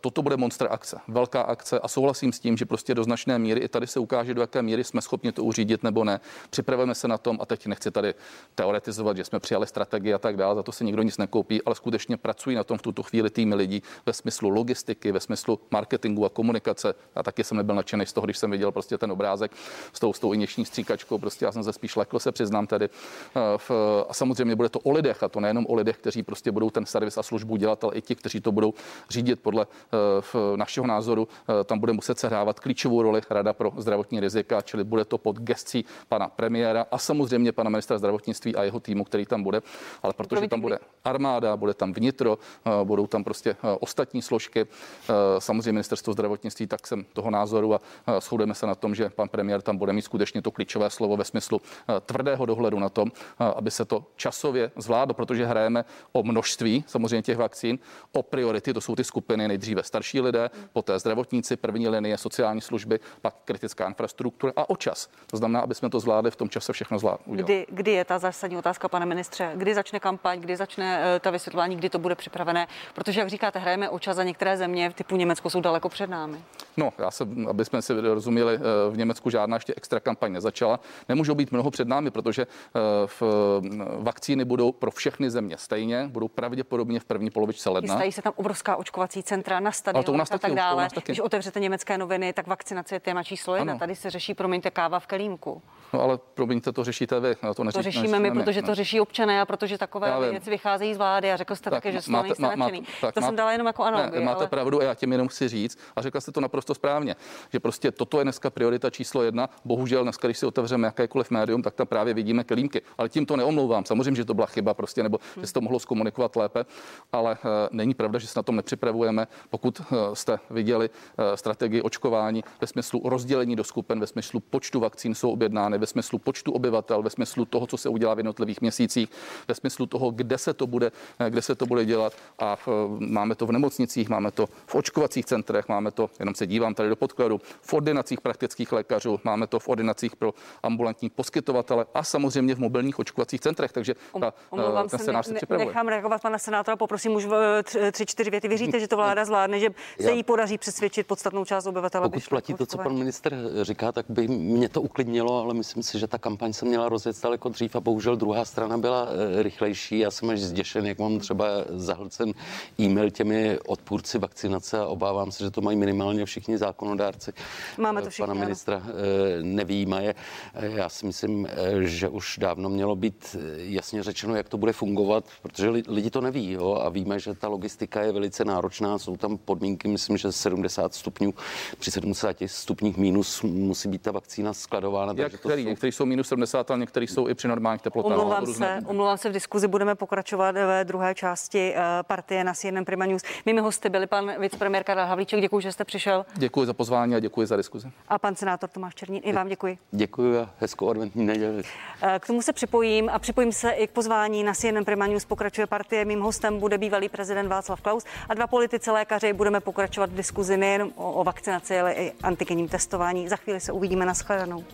Toto bude monster akce, velká akce a souhlasím s tím, že prostě do značné míry i tady se ukáže, do jaké míry jsme schopni to uřídit nebo ne. Připravujeme se na tom a teď nechci tady teoretizovat, že jsme přijali strategii a tak dále, za to se nikdo nic nekoupí, ale skutečně pracují na tom v tuto chvíli týmy lidí ve smyslu logistiky, ve smyslu marketingu a komunikace. Já taky jsem nebyl nadšený z toho, když jsem viděl prostě ten obrázek s tou, s tou injekční stříkačkou, prostě já jsem se spíš lekl, se přiznám tady. Eh, a samozřejmě bude to o lidech a to nejenom o lidech, kteří prostě budou ten servis a službu dělat, ale i ti, kteří to budou řídit podle eh, našeho názoru. Eh, tam bude muset sehrávat klíčovou roli Rada pro pro zdravotní rizika, čili bude to pod gescí pana premiéra a samozřejmě pana ministra zdravotnictví a jeho týmu, který tam bude. Ale protože tam bude armáda, bude tam vnitro, eh, budou tam prostě eh, ostatní složky, eh, samozřejmě ministerstvo zdravotnictví, tak jsem toho názoru a shodujeme se na tom, že pan premiér tam bude mít skutečně to klíčové slovo ve smyslu tvrdého dohledu na tom, aby se to časově zvládlo, protože hrajeme o množství samozřejmě těch vakcín, o priority, to jsou ty skupiny nejdříve starší lidé, poté zdravotníci, první linie, sociální služby, pak kritická infrastruktura a o čas. To znamená, aby jsme to zvládli v tom čase všechno zvládli. Kdy, kdy je ta zásadní otázka, pane ministře? Kdy začne kampaň, kdy začne uh, ta vysvětlování, kdy to bude připravené? Protože, jak říkáte, hrajeme o čas a některé země typu Německo jsou daleko před námi. No, já se, aby jsme si rozuměli, eh, v Německu žádná ještě extra kampaň nezačala. Nemůžou být mnoho před námi, protože eh, v vakcíny budou pro všechny země stejně, budou pravděpodobně v první polovičce ledna. Chystají se tam obrovská očkovací centra na stadionech a tak dále. Když otevřete německé noviny, tak vakcinace je téma číslo jedna. Ano. Tady se řeší, promiňte, káva v kelímku. No ale promiňte, to řešíte vy. No, to, neří, to řešíme my, protože to řeší občané a protože takové věci vycházejí z vlády a řekl jste tak, také, že z toho nejste nadšený. Tak, to má, jsem dala jenom jako ano. Ne, máte ale... pravdu a já tím jenom chci říct a řekla jste to naprosto správně, že prostě toto je dneska priorita číslo jedna. Bohužel dneska, když si otevřeme jakékoliv médium, tak tam právě vidíme kelímky. Ale tím to neomlouvám. Samozřejmě, že to byla chyba prostě, nebo hmm. že se to mohlo zkomunikovat lépe, ale uh, není pravda, že se na tom nepřipravujeme. Pokud uh, jste viděli uh, strategii očkování ve smyslu rozdělení do skupin, ve smyslu počtu vakcín jsou objednány, ve smyslu počtu obyvatel, ve smyslu toho, co se udělá v jednotlivých měsících, ve smyslu toho, kde se to bude, kde se to bude dělat a máme to v nemocnicích, máme to v očkovacích centrech, máme to, jenom se dívám tady do podkladu, v ordinacích praktických lékařů, máme to v ordinacích pro ambulantní poskytovatele a samozřejmě v mobilních očkovacích centrech, takže ta, Omlouvám ten se, ne, se připravuje. Nechám reagovat pana senátora, poprosím už v tři, čtyři věty. Věříte, že to vláda zvládne, že se jí podaří přesvědčit podstatnou část obyvatel? Pokud platí to, co pan minister říká, tak by mě to uklidnilo, ale myslím si, že ta kampaň se měla rozjet daleko dřív a bohužel druhá strana byla eh, rychlejší. Já jsem až zděšen, jak mám třeba zahlcen e-mail těmi odpůrci vakcinace a obávám se, že to mají minimálně všichni zákonodárci. Máme to všichni, Pana ministra. Eh, nevýjímaje. Eh, já si myslím, že už dávno mělo být jasně řečeno, jak to bude fungovat, protože lidi to neví jo? a víme, že ta logistika je velice náročná. Jsou tam podmínky, myslím, že 70 stupňů, při 70 stupních minus musí být ta vakcína skladována. Jak který? Jsou... Někteří jsou minus 70, ale někteří jsou i při normálních teplotách. Omlouvám se, omlouvám se v diskuzi, budeme pokračovat ve druhé části eh, partie na CNN Prima News. Mými hosty byli pan vicepremiér Karel Havlíček, děkuji, že jste přišel. Děkuji za pozvání a děkuji za diskuzi. A pan senátor Tomáš Černín, i vám děkuji. Děkuji a hezkou adventní neděli. Eh, k tomu se připojím a připojím se i k pozvání na CNN Prima News. Pokračuje partie. Mým hostem bude bývalý prezident Václav Klaus a dva politici lékaři. Budeme pokračovat v diskuzi nejen o, o vakcinaci, ale i antigenním testování. Za chvíli se uvidíme na shledanou.